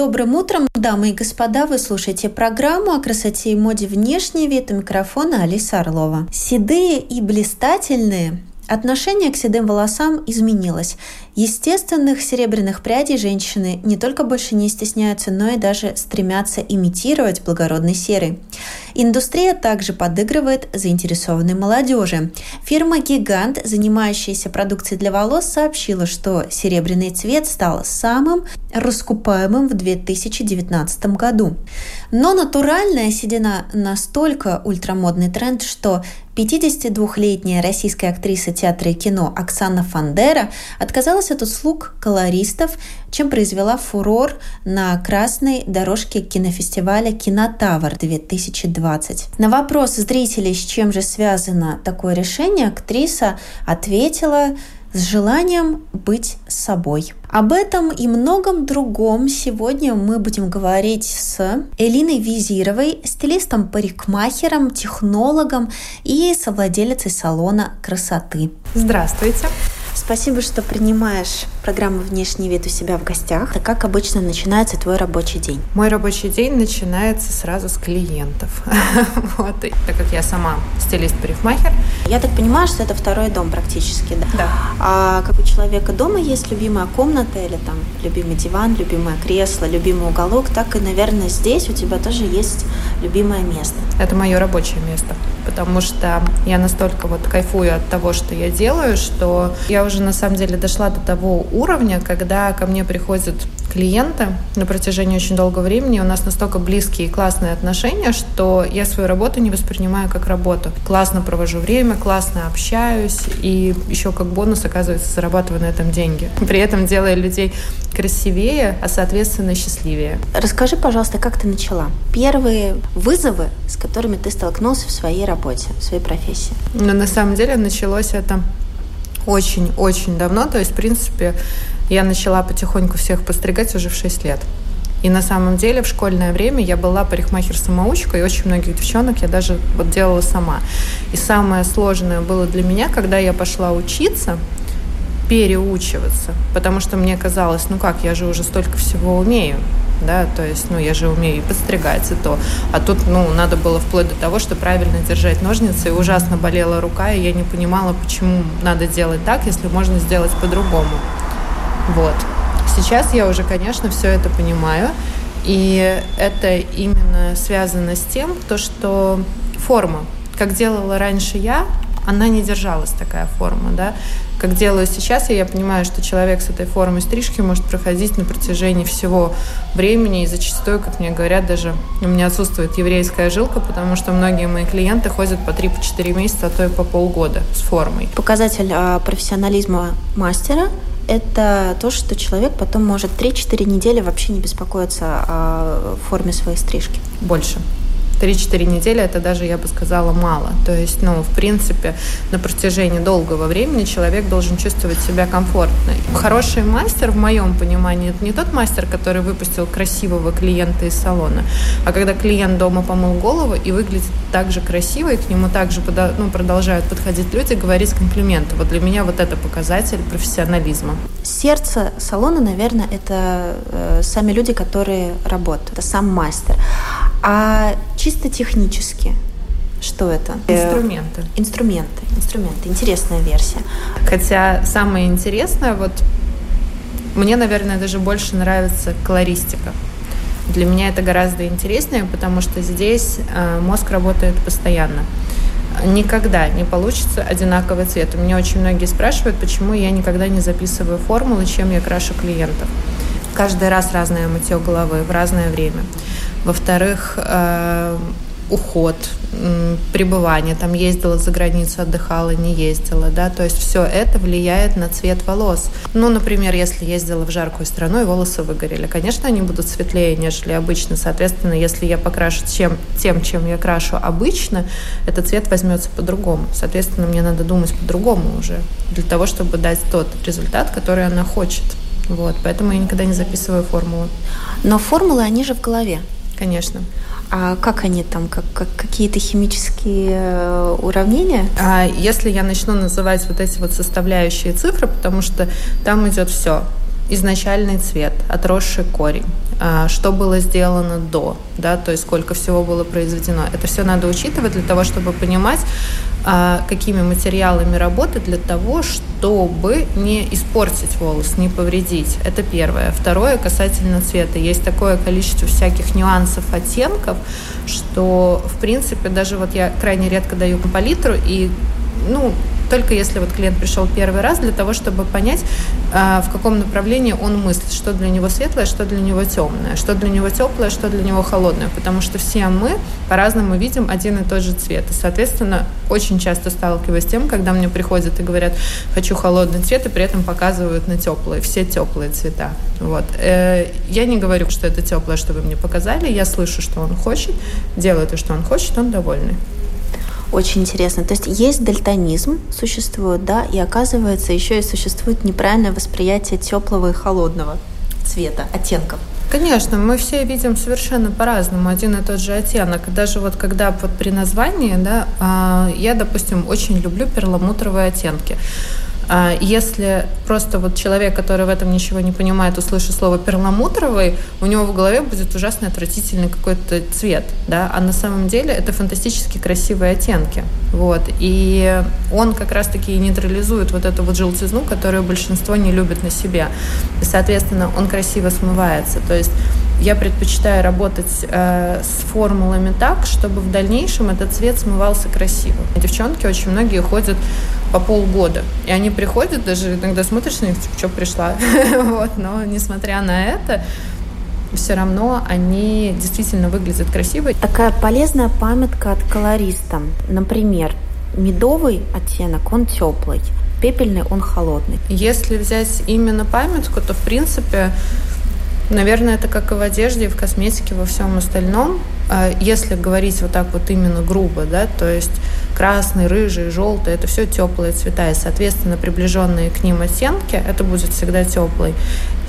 Добрым утром, дамы и господа! Вы слушаете программу о красоте и моде «Внешний вид» у микрофона Алиса Орлова. Седые и блистательные Отношение к седым волосам изменилось. Естественных серебряных прядей женщины не только больше не стесняются, но и даже стремятся имитировать благородный серый. Индустрия также подыгрывает заинтересованной молодежи. Фирма «Гигант», занимающаяся продукцией для волос, сообщила, что серебряный цвет стал самым раскупаемым в 2019 году. Но натуральная седина настолько ультрамодный тренд, что 52-летняя российская актриса театра и кино Оксана Фандера отказалась от услуг колористов, чем произвела фурор на красной дорожке кинофестиваля «Кинотавр-2020». На вопрос зрителей, с чем же связано такое решение, актриса ответила с желанием быть собой. Об этом и многом другом сегодня мы будем говорить с Элиной Визировой, стилистом-парикмахером, технологом и совладелицей салона красоты. Здравствуйте. Спасибо, что принимаешь программу «Внешний вид» у себя в гостях. Так как обычно начинается твой рабочий день? Мой рабочий день начинается сразу с клиентов. вот, так как я сама стилист-парикмахер. Я так понимаю, что это второй дом практически, да? Да. А как у человека дома есть любимая комната или там любимый диван, любимое кресло, любимый уголок, так и, наверное, здесь у тебя тоже есть любимое место. Это мое рабочее место, потому что я настолько вот кайфую от того, что я делаю, что я уже на самом деле дошла до того уровня, когда ко мне приходят клиенты на протяжении очень долгого времени. У нас настолько близкие и классные отношения, что я свою работу не воспринимаю как работу. Классно провожу время, классно общаюсь и еще как бонус, оказывается, зарабатываю на этом деньги. При этом делая людей красивее, а соответственно счастливее. Расскажи, пожалуйста, как ты начала? Первые вызовы, с которыми ты столкнулся в своей работе, в своей профессии? Ну, на самом деле началось это очень-очень давно. То есть, в принципе, я начала потихоньку всех постригать уже в 6 лет. И на самом деле в школьное время я была парикмахер-самоучкой, и очень многих девчонок я даже вот делала сама. И самое сложное было для меня, когда я пошла учиться, переучиваться, потому что мне казалось, ну как, я же уже столько всего умею, да, то есть, ну, я же умею и подстригать, и то. А тут, ну, надо было вплоть до того, что правильно держать ножницы, и ужасно болела рука, и я не понимала, почему надо делать так, если можно сделать по-другому. Вот. Сейчас я уже, конечно, все это понимаю, и это именно связано с тем, то, что форма, как делала раньше я, она не держалась, такая форма, да. Как делаю сейчас, и я понимаю, что человек с этой формой стрижки может проходить на протяжении всего времени, и зачастую, как мне говорят, даже у меня отсутствует еврейская жилка, потому что многие мои клиенты ходят по 3-4 месяца, а то и по полгода с формой. Показатель а, профессионализма мастера это то, что человек потом может 3-4 недели вообще не беспокоиться о форме своей стрижки. Больше. 3-4 недели это даже, я бы сказала, мало. То есть, ну, в принципе, на протяжении долгого времени человек должен чувствовать себя комфортно. Хороший мастер, в моем понимании, это не тот мастер, который выпустил красивого клиента из салона, а когда клиент дома помыл голову и выглядит так же красиво, и к нему также ну, продолжают подходить люди, говорить комплименты. Вот для меня вот это показатель профессионализма. Сердце салона, наверное, это э, сами люди, которые работают, это сам мастер. А чисто технически, что это? Инструменты. Инструменты. Инструменты. Интересная версия. Хотя самое интересное, вот мне, наверное, даже больше нравится колористика. Для меня это гораздо интереснее, потому что здесь э, мозг работает постоянно. Никогда не получится одинаковый цвет. У меня очень многие спрашивают, почему я никогда не записываю формулы, чем я крашу клиентов. Каждый раз разное мытье головы в разное время. Во-вторых, э, уход, пребывание, там ездила за границу, отдыхала, не ездила, да, то есть все это влияет на цвет волос. Ну, например, если ездила в жаркую страну и волосы выгорели, конечно, они будут светлее, нежели обычно. Соответственно, если я покрашу тем, тем чем я крашу обычно, этот цвет возьмется по-другому. Соответственно, мне надо думать по-другому уже, для того, чтобы дать тот результат, который она хочет. Вот, поэтому я никогда не записываю формулы. Но формулы, они же в голове. Конечно. А как они там, как, как какие-то химические э, уравнения? А если я начну называть вот эти вот составляющие цифры, потому что там идет все изначальный цвет, отросший корень, а, что было сделано до, да, то есть сколько всего было произведено. Это все надо учитывать для того, чтобы понимать, а, какими материалами работать для того, чтобы не испортить волос, не повредить. Это первое. Второе, касательно цвета. Есть такое количество всяких нюансов, оттенков, что, в принципе, даже вот я крайне редко даю палитру, и ну, только если вот клиент пришел первый раз для того, чтобы понять, а, в каком направлении он мыслит, что для него светлое, что для него темное, что для него теплое, что для него холодное, потому что все мы по-разному видим один и тот же цвет. И, соответственно, очень часто сталкиваюсь с тем, когда мне приходят и говорят, хочу холодный цвет, и при этом показывают на теплые, все теплые цвета. Вот. Э, я не говорю, что это теплое, что вы мне показали, я слышу, что он хочет, делаю то, что он хочет, он довольный. Очень интересно. То есть есть дальтонизм, существует, да, и оказывается еще и существует неправильное восприятие теплого и холодного цвета, оттенков. Конечно, мы все видим совершенно по-разному один и тот же оттенок. Даже вот когда вот при названии, да, а, я, допустим, очень люблю перламутровые оттенки. А если просто вот человек, который в этом ничего не понимает, услышит слово перламутровый, у него в голове будет ужасно отвратительный какой-то цвет, да, а на самом деле это фантастически красивые оттенки, вот, и он как раз-таки нейтрализует вот эту вот желтизну, которую большинство не любит на себе, соответственно, он красиво смывается, то есть я предпочитаю работать э, с формулами так, чтобы в дальнейшем этот цвет смывался красиво. Девчонки очень многие ходят по полгода. И они приходят, даже иногда смотришь на них, типа, что пришла. вот, но несмотря на это, все равно они действительно выглядят красиво. Такая полезная памятка от колориста. Например, медовый оттенок, он теплый, пепельный, он холодный. Если взять именно памятку, то, в принципе, Наверное, это как и в одежде, и в косметике, во всем остальном. А если говорить вот так вот именно грубо, да, то есть красный, рыжий, желтый, это все теплые цвета, и, соответственно, приближенные к ним оттенки, это будет всегда теплый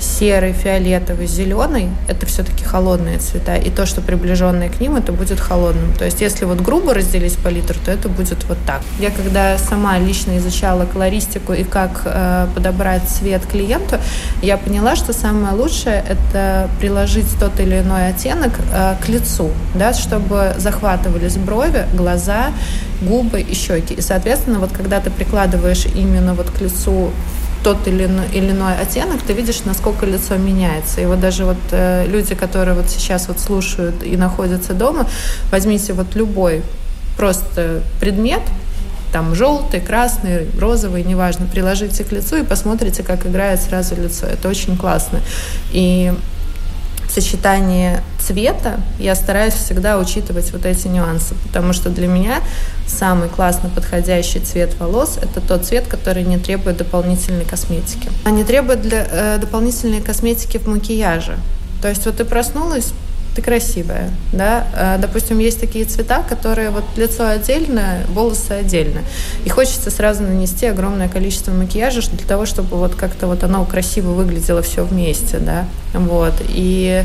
серый, фиолетовый, зеленый – это все-таки холодные цвета. И то, что приближенное к ним, это будет холодным. То есть если вот грубо разделить палитру, то это будет вот так. Я когда сама лично изучала колористику и как э, подобрать цвет клиенту, я поняла, что самое лучшее – это приложить тот или иной оттенок э, к лицу, да, чтобы захватывались брови, глаза, губы и щеки. И, соответственно, вот когда ты прикладываешь именно вот к лицу тот или иной оттенок, ты видишь, насколько лицо меняется. И вот даже вот э, люди, которые вот сейчас вот слушают и находятся дома, возьмите вот любой просто предмет, там желтый, красный, розовый, неважно, приложите к лицу и посмотрите, как играет сразу лицо. Это очень классно. И сочетание цвета я стараюсь всегда учитывать вот эти нюансы, потому что для меня самый классно подходящий цвет волос – это тот цвет, который не требует дополнительной косметики. А не требует для, э, дополнительной косметики в макияже. То есть вот ты проснулась, ты красивая, да. А, допустим, есть такие цвета, которые вот лицо отдельно, волосы отдельно. И хочется сразу нанести огромное количество макияжа для того, чтобы вот как-то вот оно красиво выглядело все вместе, да. Вот. И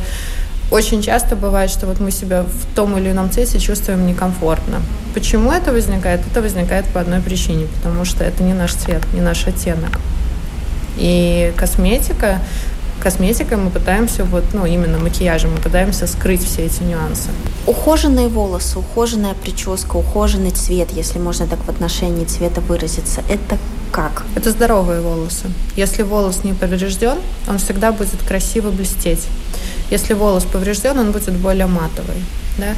очень часто бывает, что вот мы себя в том или ином цвете чувствуем некомфортно. Почему это возникает? Это возникает по одной причине, потому что это не наш цвет, не наш оттенок. И косметика косметикой мы пытаемся, вот, ну, именно макияжем, мы пытаемся скрыть все эти нюансы. Ухоженные волосы, ухоженная прическа, ухоженный цвет, если можно так в отношении цвета выразиться, это как? Это здоровые волосы. Если волос не поврежден, он всегда будет красиво блестеть. Если волос поврежден, он будет более матовый. Да?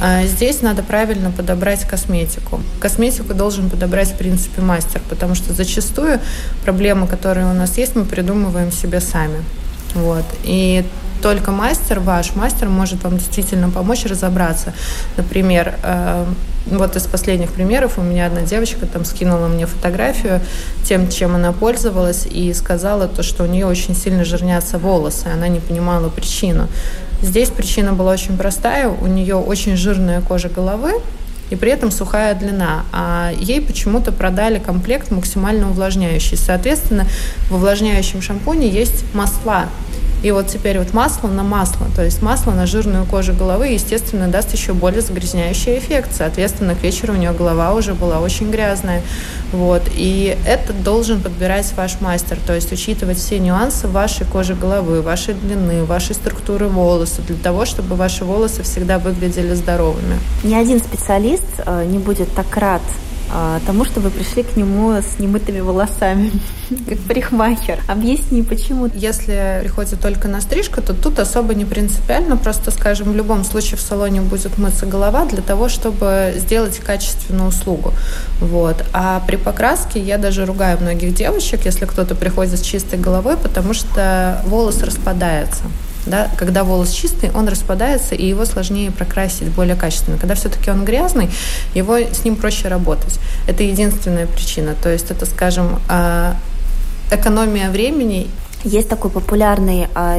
А здесь надо правильно подобрать косметику. Косметику должен подобрать, в принципе, мастер, потому что зачастую проблемы, которые у нас есть, мы придумываем себе сами. Вот. И только мастер, ваш мастер, может вам действительно помочь разобраться. Например, э, вот из последних примеров у меня одна девочка там скинула мне фотографию тем, чем она пользовалась, и сказала то, что у нее очень сильно жирнятся волосы, она не понимала причину. Здесь причина была очень простая, у нее очень жирная кожа головы, и при этом сухая длина. А ей почему-то продали комплект максимально увлажняющий. Соответственно, в увлажняющем шампуне есть масла. И вот теперь вот масло на масло, то есть масло на жирную кожу головы, естественно, даст еще более загрязняющий эффект. Соответственно, к вечеру у нее голова уже была очень грязная. Вот. И это должен подбирать ваш мастер, то есть учитывать все нюансы вашей кожи головы, вашей длины, вашей структуры волоса, для того, чтобы ваши волосы всегда выглядели здоровыми. Ни один специалист э, не будет так рад тому, что вы пришли к нему с немытыми волосами, как парикмахер. Объясни, почему. Если приходит только на стрижку, то тут особо не принципиально. Просто, скажем, в любом случае в салоне будет мыться голова для того, чтобы сделать качественную услугу. Вот. А при покраске я даже ругаю многих девочек, если кто-то приходит с чистой головой, потому что волос распадается. Да? Когда волос чистый, он распадается, и его сложнее прокрасить более качественно. Когда все-таки он грязный, его с ним проще работать. Это единственная причина. То есть это, скажем, а, экономия времени есть такой популярный а,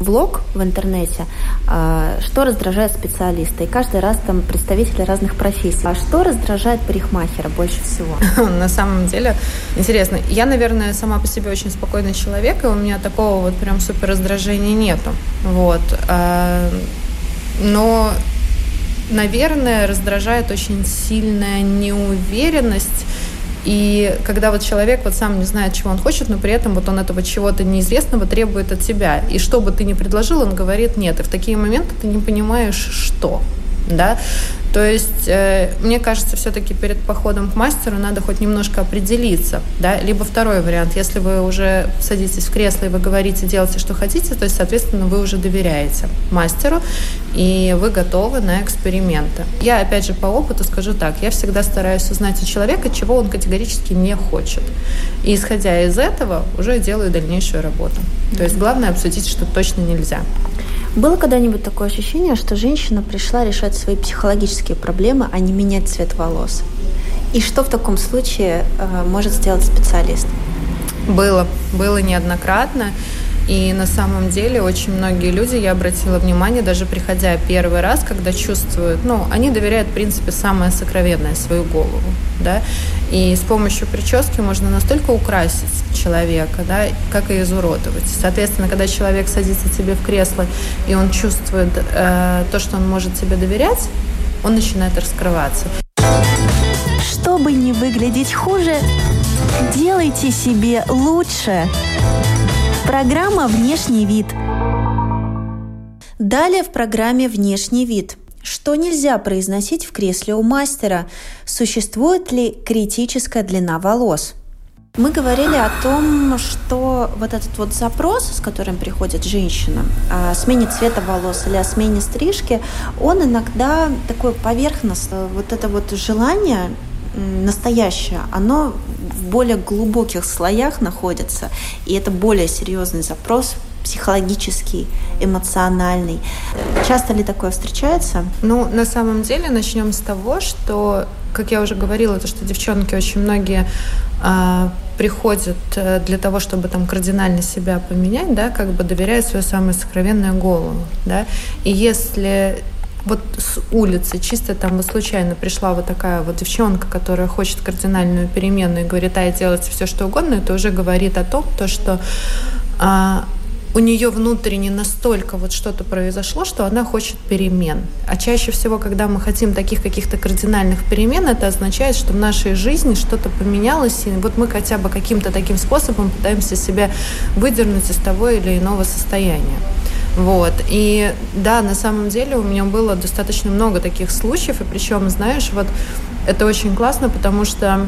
видеоблог в интернете, а, что раздражает специалиста. И каждый раз там представители разных профессий. А что раздражает парикмахера больше всего? На самом деле, интересно. Я, наверное, сама по себе очень спокойный человек, и у меня такого вот прям супер раздражения нету. Вот. А, но наверное, раздражает очень сильная неуверенность и когда вот человек вот сам не знает, чего он хочет, но при этом вот он этого чего-то неизвестного требует от тебя. И что бы ты ни предложил, он говорит нет. И в такие моменты ты не понимаешь, что. Да? То есть, э, мне кажется, все-таки перед походом к мастеру надо хоть немножко определиться, да, либо второй вариант, если вы уже садитесь в кресло и вы говорите, делайте, что хотите, то есть, соответственно, вы уже доверяете мастеру, и вы готовы на эксперименты. Я, опять же, по опыту скажу так, я всегда стараюсь узнать у человека, чего он категорически не хочет. И, исходя из этого, уже делаю дальнейшую работу. То есть, главное обсудить, что точно нельзя. Было когда-нибудь такое ощущение, что женщина пришла решать свои психологические проблемы, а не менять цвет волос? И что в таком случае э, может сделать специалист? Было, было неоднократно. И на самом деле очень многие люди, я обратила внимание, даже приходя первый раз, когда чувствуют, ну, они доверяют, в принципе, самое сокровенное, свою голову, да, и с помощью прически можно настолько украсить человека, да, как и изуродовать. Соответственно, когда человек садится тебе в кресло, и он чувствует э, то, что он может тебе доверять, он начинает раскрываться. Чтобы не выглядеть хуже, делайте себе лучше. Программа «Внешний вид». Далее в программе «Внешний вид». Что нельзя произносить в кресле у мастера? Существует ли критическая длина волос? Мы говорили о том, что вот этот вот запрос, с которым приходит женщина, о смене цвета волос или о смене стрижки, он иногда такой поверхностный. Вот это вот желание настоящее, оно в более глубоких слоях находится, и это более серьезный запрос психологический, эмоциональный. Часто ли такое встречается? Ну, на самом деле, начнем с того, что, как я уже говорила, то, что девчонки очень многие э, приходят для того, чтобы там кардинально себя поменять, да, как бы доверяют свою самую сокровенную голову, да, и если вот с улицы, чисто там вот случайно пришла вот такая вот девчонка, которая хочет кардинальную перемену и говорит, а делать все что угодно, это уже говорит о том, то, что а, у нее внутренне настолько вот что-то произошло, что она хочет перемен. А чаще всего, когда мы хотим таких каких-то кардинальных перемен, это означает, что в нашей жизни что-то поменялось, и вот мы хотя бы каким-то таким способом пытаемся себя выдернуть из того или иного состояния. Вот. И да, на самом деле у меня было достаточно много таких случаев, и причем, знаешь, вот это очень классно, потому что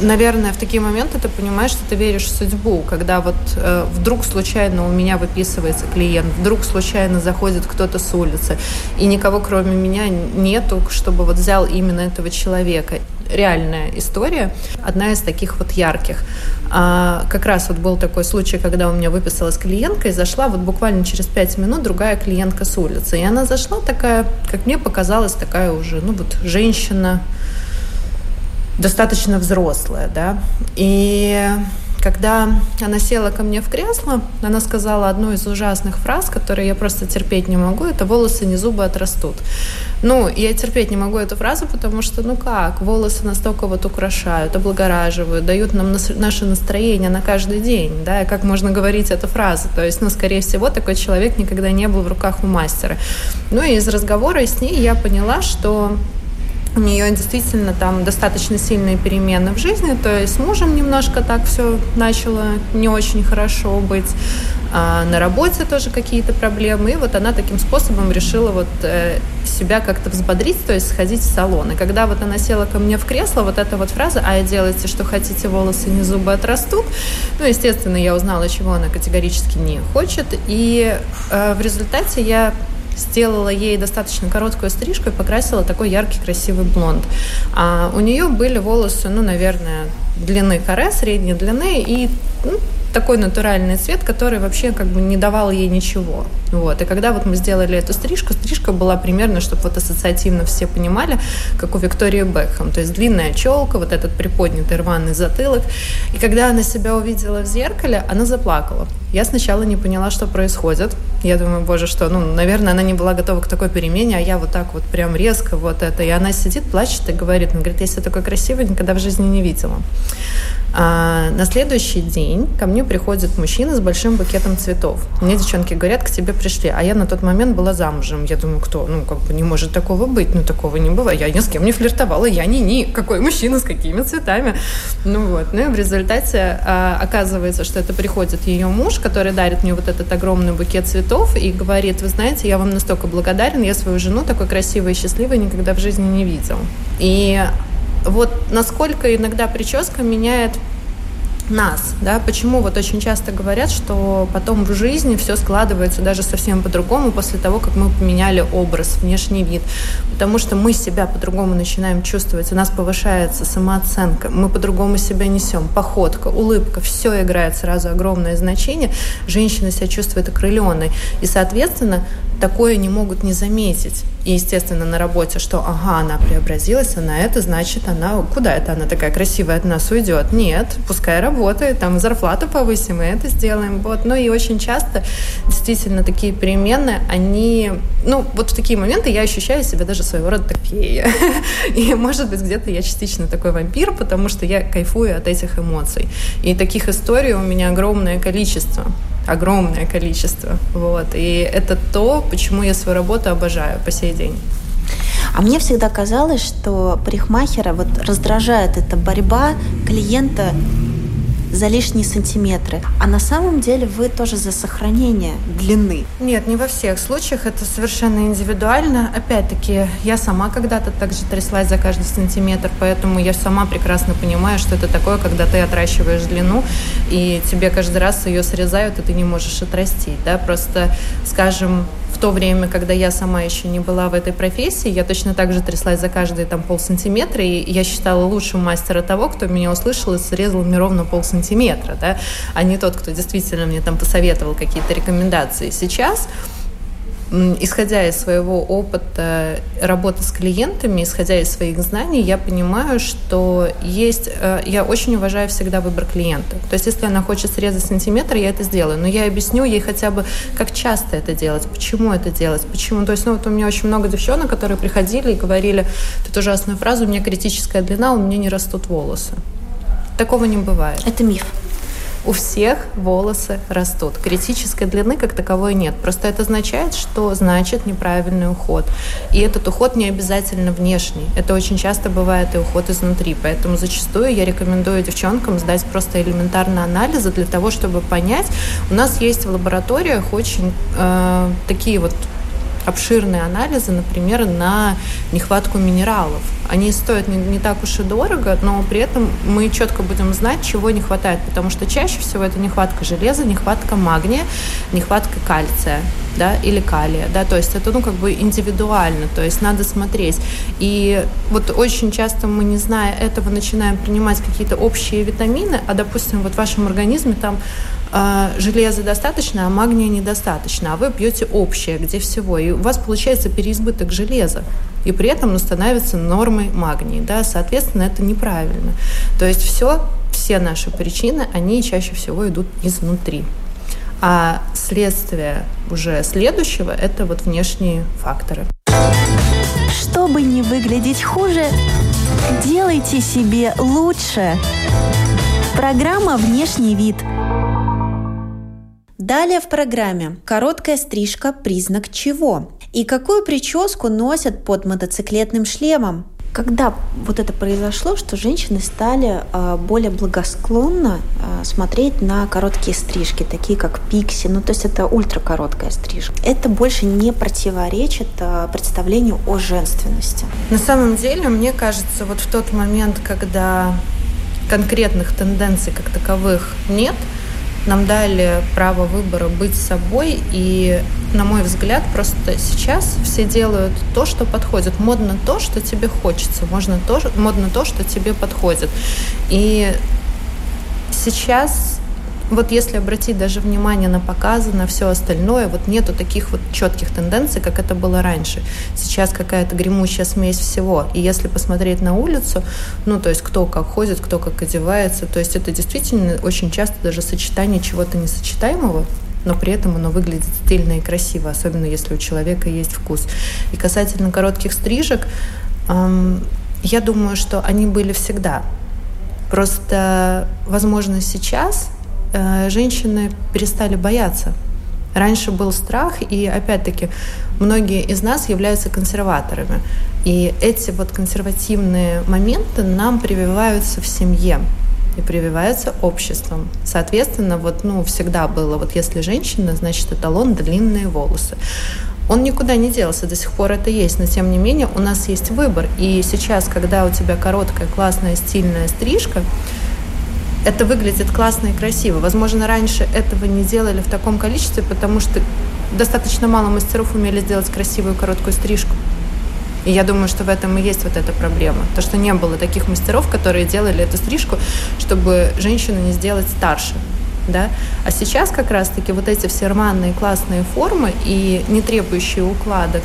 наверное, в такие моменты ты понимаешь, что ты веришь в судьбу, когда вот э, вдруг случайно у меня выписывается клиент, вдруг случайно заходит кто-то с улицы, и никого кроме меня нету, чтобы вот взял именно этого человека. Реальная история, одна из таких вот ярких. А, как раз вот был такой случай, когда у меня выписалась клиентка и зашла вот буквально через пять минут другая клиентка с улицы. И она зашла такая, как мне показалось, такая уже, ну вот женщина, достаточно взрослая, да, и когда она села ко мне в кресло, она сказала одну из ужасных фраз, которые я просто терпеть не могу, это «волосы не зубы отрастут». Ну, я терпеть не могу эту фразу, потому что, ну как, волосы настолько вот украшают, облагораживают, дают нам наше настроение на каждый день, да, и как можно говорить эту фразу. То есть, ну, скорее всего, такой человек никогда не был в руках у мастера. Ну, и из разговора с ней я поняла, что у нее действительно там достаточно сильные перемены в жизни, то есть с мужем немножко так все начало не очень хорошо быть, а на работе тоже какие-то проблемы, и вот она таким способом решила вот э, себя как-то взбодрить, то есть сходить в салон. И когда вот она села ко мне в кресло, вот эта вот фраза «А делайте, что хотите, волосы не зубы отрастут», ну, естественно, я узнала, чего она категорически не хочет, и э, в результате я сделала ей достаточно короткую стрижку и покрасила такой яркий красивый блонд. А у нее были волосы, ну, наверное, длины каре, средней длины и ну, такой натуральный цвет, который вообще как бы не давал ей ничего. Вот. И когда вот мы сделали эту стрижку, стрижка была примерно, чтобы вот ассоциативно все понимали, как у Виктории Бекхэм. То есть длинная челка, вот этот приподнятый рваный затылок. И когда она себя увидела в зеркале, она заплакала. Я сначала не поняла, что происходит. Я думаю, боже, что, ну, наверное, она не была готова к такой перемене, а я вот так вот прям резко вот это. И она сидит, плачет и говорит, она говорит, я себя такой красивой никогда в жизни не видела. А на следующий день ко мне приходит мужчина с большим букетом цветов. Мне девчонки говорят, к тебе пришли. А я на тот момент была замужем. Я думаю, кто? Ну, как бы не может такого быть. Ну, такого не бывает. Я ни с кем не флиртовала. Я не ни. Какой мужчина с какими цветами? Ну вот. Ну и в результате а, оказывается, что это приходит ее муж, который дарит мне вот этот огромный букет цветов и говорит, вы знаете, я вам настолько благодарен, я свою жену такой красивой и счастливой никогда в жизни не видел. И вот насколько иногда прическа меняет нас, да, почему вот очень часто говорят, что потом в жизни все складывается даже совсем по-другому после того, как мы поменяли образ, внешний вид, потому что мы себя по-другому начинаем чувствовать, у нас повышается самооценка, мы по-другому себя несем, походка, улыбка, все играет сразу огромное значение, женщина себя чувствует окрыленной, и, соответственно, такое не могут не заметить. И, естественно, на работе, что, ага, она преобразилась, она это, значит, она, куда это она такая красивая от нас уйдет? Нет, пускай работает, там зарплату повысим, и это сделаем. Вот. Ну и очень часто действительно такие перемены, они, ну, вот в такие моменты я ощущаю себя даже своего рода топея. И, может быть, где-то я частично такой вампир, потому что я кайфую от этих эмоций. И таких историй у меня огромное количество огромное количество. Вот. И это то, почему я свою работу обожаю по сей день. А мне всегда казалось, что парикмахера вот раздражает эта борьба клиента за лишние сантиметры. А на самом деле вы тоже за сохранение длины. Нет, не во всех случаях. Это совершенно индивидуально. Опять-таки, я сама когда-то также тряслась за каждый сантиметр, поэтому я сама прекрасно понимаю, что это такое, когда ты отращиваешь длину, и тебе каждый раз ее срезают, и ты не можешь отрастить. Да? Просто, скажем, в то время, когда я сама еще не была в этой профессии, я точно так же тряслась за каждые там полсантиметра, и я считала лучшим мастера того, кто меня услышал и срезал мне ровно полсантиметра, да, а не тот, кто действительно мне там посоветовал какие-то рекомендации. Сейчас исходя из своего опыта работы с клиентами, исходя из своих знаний, я понимаю, что есть... Э, я очень уважаю всегда выбор клиента. То есть, если она хочет срезать сантиметр, я это сделаю. Но я объясню ей хотя бы, как часто это делать, почему это делать, почему. То есть, ну, вот у меня очень много девчонок, которые приходили и говорили тут ужасную фразу, у меня критическая длина, у меня не растут волосы. Такого не бывает. Это миф у всех волосы растут. Критической длины как таковой нет. Просто это означает, что значит неправильный уход. И этот уход не обязательно внешний. Это очень часто бывает и уход изнутри. Поэтому зачастую я рекомендую девчонкам сдать просто элементарные анализы для того, чтобы понять. У нас есть в лабораториях очень э, такие вот обширные анализы, например, на нехватку минералов. Они стоят не, не так уж и дорого, но при этом мы четко будем знать, чего не хватает, потому что чаще всего это нехватка железа, нехватка магния, нехватка кальция да, или калия, да, то есть это, ну, как бы индивидуально, то есть надо смотреть. И вот очень часто мы, не зная этого, начинаем принимать какие-то общие витамины, а, допустим, вот в вашем организме там э, железа достаточно, а магния недостаточно, а вы пьете общее, где всего, и у вас получается переизбыток железа и при этом ну, становится нормой магния. Да? Соответственно, это неправильно. То есть все, все наши причины, они чаще всего идут изнутри. А следствие уже следующего – это вот внешние факторы. Чтобы не выглядеть хуже, делайте себе лучше. Программа «Внешний вид». Далее в программе «Короткая стрижка. Признак чего?» и какую прическу носят под мотоциклетным шлемом. Когда вот это произошло, что женщины стали э, более благосклонно э, смотреть на короткие стрижки, такие как пикси, ну то есть это ультракороткая стрижка. Это больше не противоречит э, представлению о женственности. На самом деле, мне кажется, вот в тот момент, когда конкретных тенденций как таковых нет, нам дали право выбора быть собой, и, на мой взгляд, просто сейчас все делают то, что подходит. Модно то, что тебе хочется, можно то, модно то, что тебе подходит. И сейчас вот если обратить даже внимание на показы, на все остальное, вот нету таких вот четких тенденций, как это было раньше. Сейчас какая-то гремучая смесь всего. И если посмотреть на улицу, ну, то есть кто как ходит, кто как одевается, то есть это действительно очень часто даже сочетание чего-то несочетаемого, но при этом оно выглядит стильно и красиво, особенно если у человека есть вкус. И касательно коротких стрижек, эм, я думаю, что они были всегда. Просто, возможно, сейчас женщины перестали бояться. Раньше был страх, и опять-таки многие из нас являются консерваторами. И эти вот консервативные моменты нам прививаются в семье и прививаются обществом. Соответственно, вот, ну, всегда было, вот если женщина, значит, эталон длинные волосы. Он никуда не делся, до сих пор это есть, но тем не менее у нас есть выбор. И сейчас, когда у тебя короткая, классная, стильная стрижка, это выглядит классно и красиво. Возможно, раньше этого не делали в таком количестве, потому что достаточно мало мастеров умели сделать красивую короткую стрижку. И я думаю, что в этом и есть вот эта проблема. То, что не было таких мастеров, которые делали эту стрижку, чтобы женщину не сделать старше да, а сейчас как раз-таки вот эти все рваные классные формы и не требующие укладок,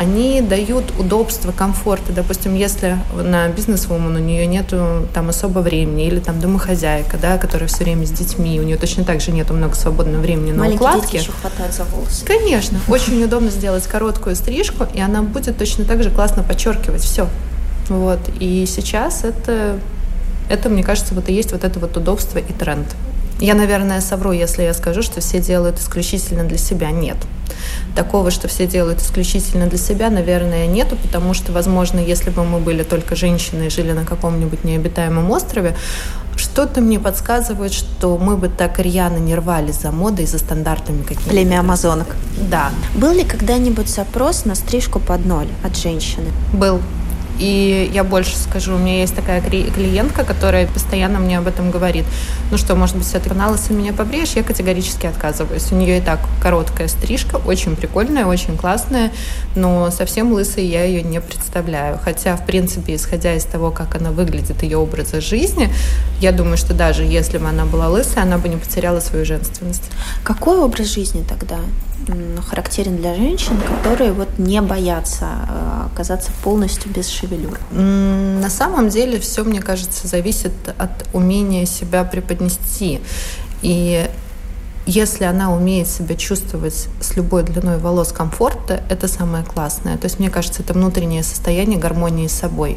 они дают удобство, комфорт. И, допустим, если на бизнес-вумен у нее нету там особо времени, или там домохозяйка, да, которая все время с детьми, у нее точно так же нету много свободного времени на Маленькие укладке. Дети еще хватает за волосы. Конечно, очень удобно сделать короткую стрижку, и она будет точно так же классно подчеркивать все. Вот. И сейчас это, это, мне кажется, вот и есть вот это вот удобство и тренд. Я, наверное, совру, если я скажу, что все делают исключительно для себя. Нет. Такого, что все делают исключительно для себя, наверное, нету, потому что, возможно, если бы мы были только женщины и жили на каком-нибудь необитаемом острове, что-то мне подсказывает, что мы бы так рьяно не рвались за модой, за стандартами какими-то. Племя амазонок. Да. Был ли когда-нибудь запрос на стрижку под ноль от женщины? Был. И я больше скажу, у меня есть такая клиентка, которая постоянно мне об этом говорит. Ну что, может быть, все-таки на лысо меня побреешь? Я категорически отказываюсь. У нее и так короткая стрижка, очень прикольная, очень классная, но совсем лысой я ее не представляю. Хотя, в принципе, исходя из того, как она выглядит, ее образа жизни, я думаю, что даже если бы она была лысая, она бы не потеряла свою женственность. Какой образ жизни тогда? характерен для женщин, которые вот не боятся э, оказаться полностью без шевелюр? На самом деле все, мне кажется, зависит от умения себя преподнести. И если она умеет себя чувствовать с любой длиной волос комфорта, это самое классное. То есть, мне кажется, это внутреннее состояние гармонии с собой.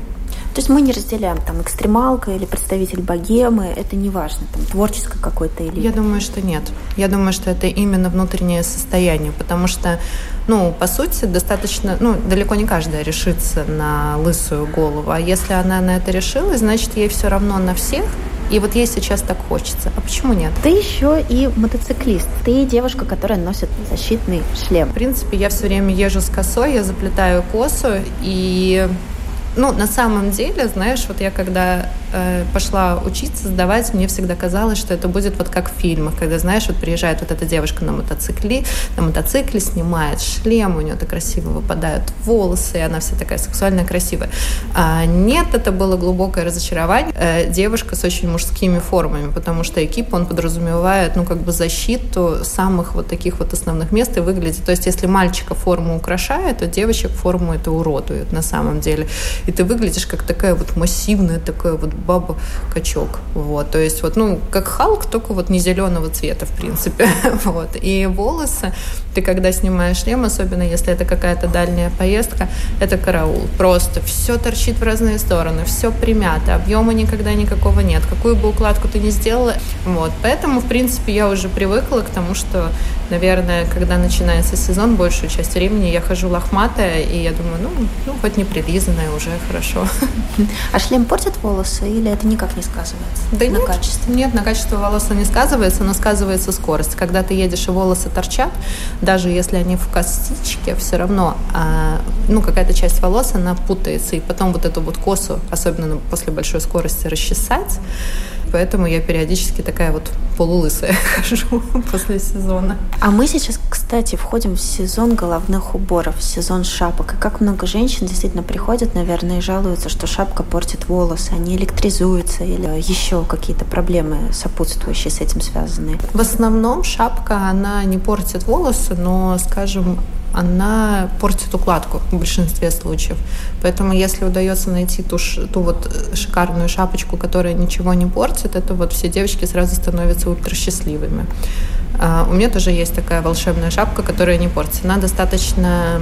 То есть мы не разделяем там экстремалка или представитель богемы, это не важно, там творческое какое-то или... Я думаю, что нет. Я думаю, что это именно внутреннее состояние, потому что, ну, по сути, достаточно, ну, далеко не каждая решится на лысую голову, а если она на это решилась, значит, ей все равно на всех, И вот ей сейчас так хочется. А почему нет? Ты еще и мотоциклист. Ты девушка, которая носит защитный шлем. В принципе, я все время езжу с косой, я заплетаю косу, и ну, на самом деле, знаешь, вот я когда э, пошла учиться, сдавать, мне всегда казалось, что это будет вот как в фильмах, когда, знаешь, вот приезжает вот эта девушка на мотоцикле, на мотоцикле снимает шлем, у нее так красиво выпадают волосы, и она вся такая сексуальная, красивая. А нет, это было глубокое разочарование. Э, девушка с очень мужскими формами, потому что экип, он подразумевает, ну, как бы защиту самых вот таких вот основных мест и выглядит. То есть, если мальчика форму украшает, то девочек форму это уродует на самом деле и ты выглядишь как такая вот массивная, такая вот баба-качок. Вот, то есть вот, ну, как Халк, только вот не зеленого цвета, в принципе. вот. И волосы, ты когда снимаешь шлем, особенно если это какая-то дальняя поездка, это караул. Просто все торчит в разные стороны, все примято, объема никогда никакого нет. Какую бы укладку ты ни сделала. Вот. Поэтому, в принципе, я уже привыкла к тому, что, наверное, когда начинается сезон, большую часть времени я хожу лохматая, и я думаю, ну, ну хоть не прилизанная уже хорошо. А шлем портит волосы или это никак не сказывается да на нет, качестве? Нет, на качество волоса не сказывается, но сказывается скорость. Когда ты едешь и волосы торчат, даже если они в косичке, все равно а, ну, какая-то часть волос, она путается. И потом вот эту вот косу, особенно после большой скорости, расчесать, поэтому я периодически такая вот полулысая хожу после сезона. А мы сейчас, кстати, входим в сезон головных уборов, в сезон шапок. И как много женщин действительно приходят, наверное, и жалуются, что шапка портит волосы, они электризуются или еще какие-то проблемы сопутствующие с этим связаны. В основном шапка, она не портит волосы, но, скажем, она портит укладку в большинстве случаев. Поэтому если удается найти ту, ту вот шикарную шапочку, которая ничего не портит, это вот все девочки сразу становятся ультра счастливыми. А, у меня тоже есть такая волшебная шапка, которая не портится. Она достаточно...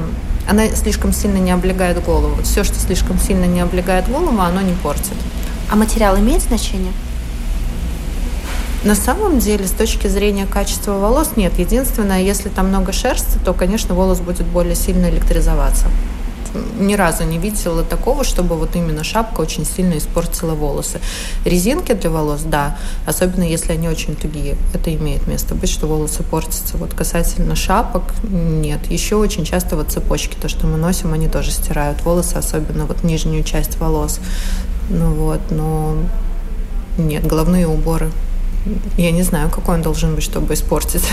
Она слишком сильно не облегает голову. Все, что слишком сильно не облегает голову, оно не портит. А материал имеет значение? На самом деле, с точки зрения качества волос, нет. Единственное, если там много шерсти, то, конечно, волос будет более сильно электризоваться. Ни разу не видела такого, чтобы вот именно шапка очень сильно испортила волосы. Резинки для волос, да, особенно если они очень тугие. Это имеет место быть, что волосы портятся. Вот касательно шапок, нет. Еще очень часто вот цепочки, то, что мы носим, они тоже стирают волосы, особенно вот нижнюю часть волос. Ну вот, но нет, головные уборы я не знаю, какой он должен быть, чтобы испортить.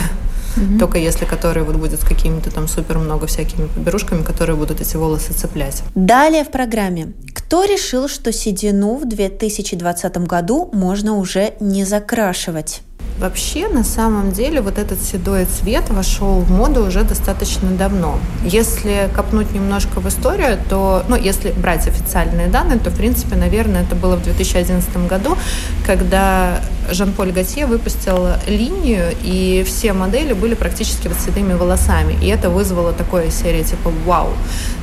Угу. Только если который вот будет с какими-то там супер много всякими поберушками, которые будут эти волосы цеплять. Далее в программе. Кто решил, что седину в 2020 году можно уже не закрашивать? Вообще, на самом деле, вот этот седой цвет вошел в моду уже достаточно давно. Если копнуть немножко в историю, то, ну, если брать официальные данные, то, в принципе, наверное, это было в 2011 году, когда Жан-Поль Готье выпустил линию, и все модели были практически вот седыми волосами. И это вызвало такое серия типа «Вау!».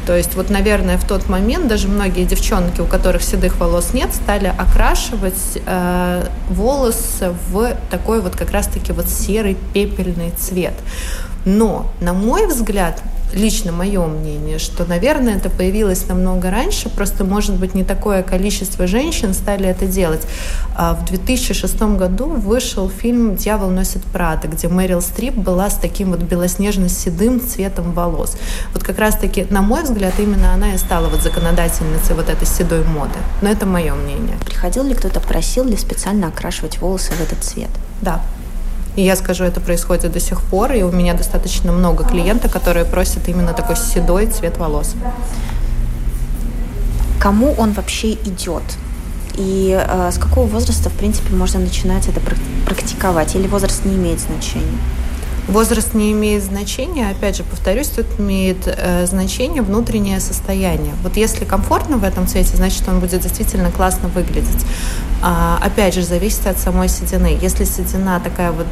То есть вот, наверное, в тот момент даже многие девчонки, у которых седых волос нет, стали окрашивать э, волосы в такой вот как раз-таки вот серый пепельный цвет. Но, на мой взгляд, лично мое мнение, что, наверное, это появилось намного раньше, просто, может быть, не такое количество женщин стали это делать. А в 2006 году вышел фильм «Дьявол носит Прада», где Мэрил Стрип была с таким вот белоснежно-седым цветом волос. Вот как раз-таки, на мой взгляд, именно она и стала вот законодательницей вот этой седой моды. Но это мое мнение. Приходил ли кто-то, просил ли специально окрашивать волосы в этот цвет? Да. И я скажу, это происходит до сих пор, и у меня достаточно много клиентов, которые просят именно такой седой цвет волос. Кому он вообще идет? И э, с какого возраста, в принципе, можно начинать это практиковать? Или возраст не имеет значения? Возраст не имеет значения, опять же, повторюсь, тут имеет э, значение внутреннее состояние. Вот если комфортно в этом цвете, значит, он будет действительно классно выглядеть. А, опять же, зависит от самой седины. Если седина такая вот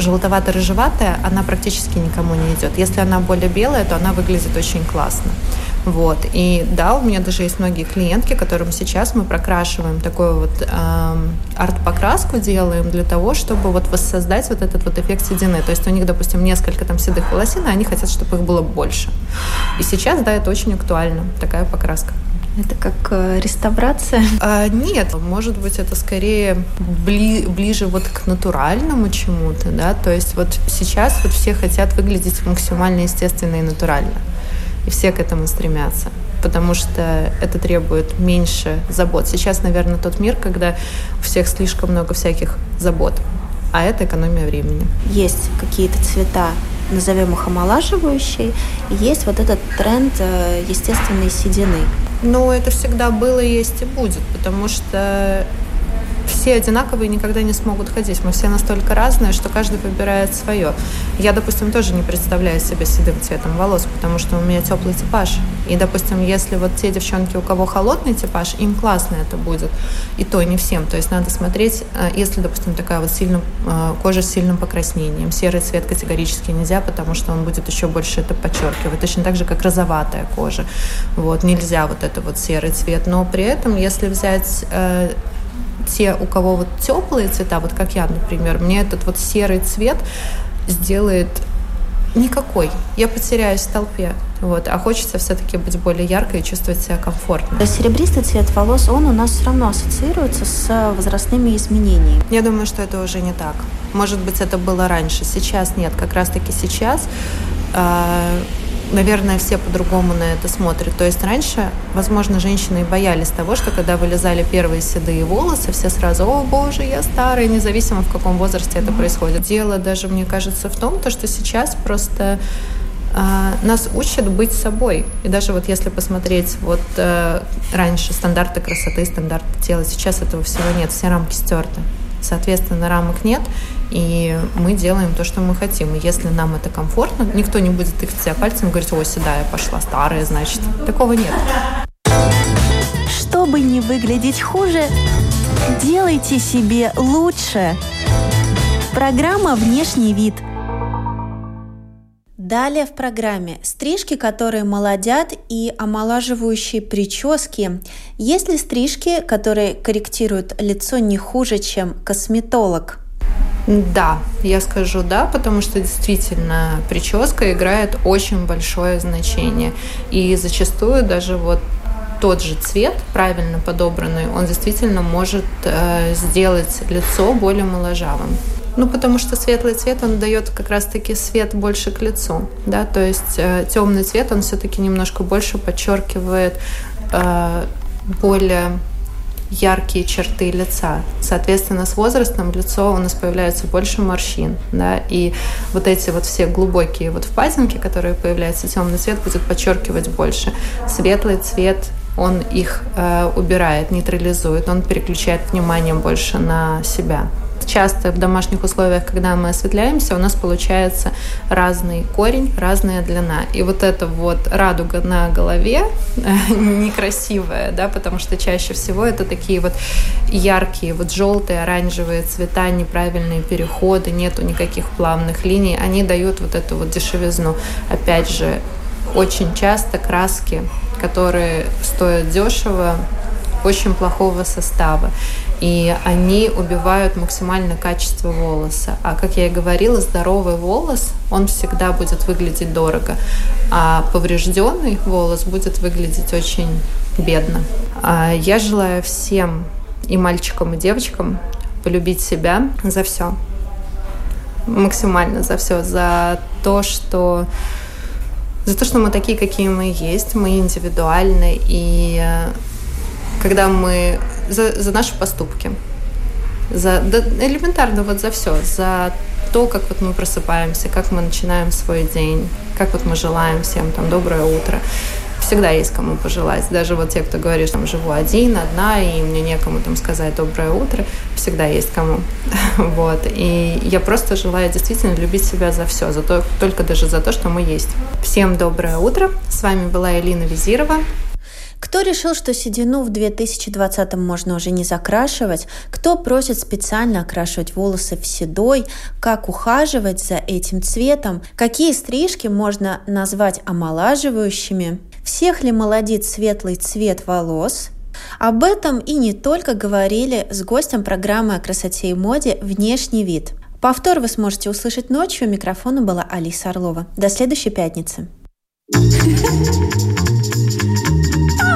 желтовато-рыжеватая, она практически никому не идет. Если она более белая, то она выглядит очень классно. Вот. И да, у меня даже есть многие клиентки, которым сейчас мы прокрашиваем такую вот э, арт-покраску делаем для того, чтобы вот воссоздать вот этот вот эффект седины. То есть у них, допустим, несколько там седых волосин, а они хотят, чтобы их было больше. И сейчас, да, это очень актуально, такая покраска. Это как э, реставрация? А, нет, может быть, это скорее бли, ближе вот к натуральному чему-то, да, то есть вот сейчас вот все хотят выглядеть максимально естественно и натурально, и все к этому стремятся потому что это требует меньше забот. Сейчас, наверное, тот мир, когда у всех слишком много всяких забот, а это экономия времени. Есть какие-то цвета, назовем их омолаживающие, и есть вот этот тренд э, естественной седины. Ну, это всегда было, есть и будет, потому что все одинаковые никогда не смогут ходить. Мы все настолько разные, что каждый выбирает свое. Я, допустим, тоже не представляю себя седым цветом волос, потому что у меня теплый типаж. И, допустим, если вот те девчонки, у кого холодный типаж, им классно это будет. И то не всем. То есть надо смотреть, э, если, допустим, такая вот сильно, э, кожа с сильным покраснением. Серый цвет категорически нельзя, потому что он будет еще больше это подчеркивать. Точно так же, как розоватая кожа. Вот, нельзя вот это вот серый цвет. Но при этом, если взять э, те, у кого вот теплые цвета, вот как я, например, мне этот вот серый цвет сделает никакой. Я потеряюсь в толпе. Вот. А хочется все-таки быть более яркой и чувствовать себя комфортно. Серебристый цвет волос, он у нас все равно ассоциируется с возрастными изменениями. Я думаю, что это уже не так. Может быть, это было раньше. Сейчас нет. Как раз-таки сейчас э, наверное, все по-другому на это смотрят. То есть раньше, возможно, женщины боялись того, что когда вылезали первые седые волосы, все сразу, о боже, я старая, независимо в каком возрасте это происходит. Дело даже, мне кажется, в том, то, что сейчас просто а, нас учат быть собой. И даже вот если посмотреть вот э, раньше стандарты красоты, стандарты тела, сейчас этого всего нет, все рамки стерты. Соответственно, рамок нет, и мы делаем то, что мы хотим. Если нам это комфортно, никто не будет тыкать себя пальцем и говорить, ой, седая пошла, старая, значит. Такого нет. Чтобы не выглядеть хуже, делайте себе лучше. Программа «Внешний вид» – Далее в программе стрижки, которые молодят и омолаживающие прически. Есть ли стрижки, которые корректируют лицо не хуже, чем косметолог? Да, я скажу да, потому что действительно прическа играет очень большое значение. И зачастую даже вот тот же цвет, правильно подобранный, он действительно может э, сделать лицо более моложавым. Ну, потому что светлый цвет, он дает как раз-таки свет больше к лицу, да, то есть э, темный цвет, он все-таки немножко больше подчеркивает э, более яркие черты лица. Соответственно, с возрастом лицо у нас появляется больше морщин, да, и вот эти вот все глубокие вот впадинки, которые появляются, темный цвет будет подчеркивать больше. Светлый цвет он их э, убирает, нейтрализует, он переключает внимание больше на себя часто в домашних условиях, когда мы осветляемся, у нас получается разный корень, разная длина. И вот эта вот радуга на голове некрасивая, да, потому что чаще всего это такие вот яркие, вот желтые, оранжевые цвета, неправильные переходы, нету никаких плавных линий, они дают вот эту вот дешевизну. Опять же, очень часто краски, которые стоят дешево, очень плохого состава и они убивают максимально качество волоса. А как я и говорила, здоровый волос, он всегда будет выглядеть дорого, а поврежденный волос будет выглядеть очень бедно. А я желаю всем и мальчикам, и девочкам полюбить себя за все. Максимально за все. За то, что за то, что мы такие, какие мы есть, мы индивидуальны, и когда мы за, за наши поступки, за да, элементарно вот за все, за то, как вот мы просыпаемся, как мы начинаем свой день, как вот мы желаем всем там доброе утро. Всегда есть кому пожелать. Даже вот те, кто говорит, что там живу один, одна, и мне некому там сказать доброе утро, всегда есть кому. Вот. И я просто желаю действительно любить себя за все, за то, только даже за то, что мы есть. Всем доброе утро. С вами была Элина Визирова. Кто решил, что седину в 2020 можно уже не закрашивать? Кто просит специально окрашивать волосы в седой? Как ухаживать за этим цветом? Какие стрижки можно назвать омолаживающими? Всех ли молодит светлый цвет волос? Об этом и не только говорили с гостем программы о красоте и моде «Внешний вид». Повтор вы сможете услышать ночью. У микрофона была Алиса Орлова. До следующей пятницы.